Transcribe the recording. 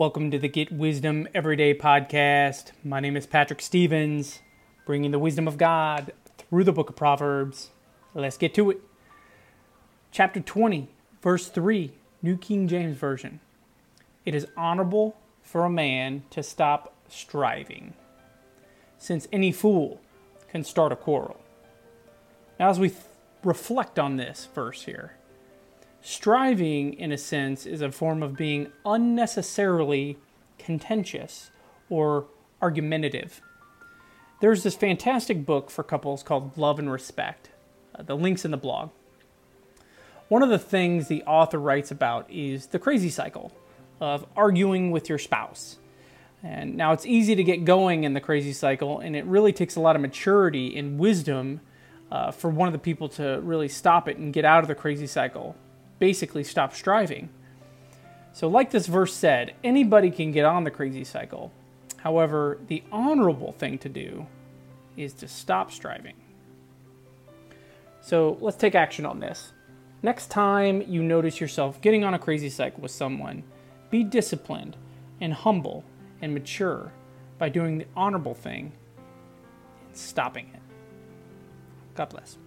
Welcome to the Get Wisdom Everyday podcast. My name is Patrick Stevens, bringing the wisdom of God through the book of Proverbs. Let's get to it. Chapter 20, verse 3, New King James Version. It is honorable for a man to stop striving, since any fool can start a quarrel. Now, as we th- reflect on this verse here, Striving, in a sense, is a form of being unnecessarily contentious or argumentative. There's this fantastic book for couples called Love and Respect. Uh, the link's in the blog. One of the things the author writes about is the crazy cycle of arguing with your spouse. And now it's easy to get going in the crazy cycle, and it really takes a lot of maturity and wisdom uh, for one of the people to really stop it and get out of the crazy cycle basically stop striving. So, like this verse said, anybody can get on the crazy cycle. However, the honorable thing to do is to stop striving. So, let's take action on this. Next time you notice yourself getting on a crazy cycle with someone, be disciplined and humble and mature by doing the honorable thing and stopping it. God bless.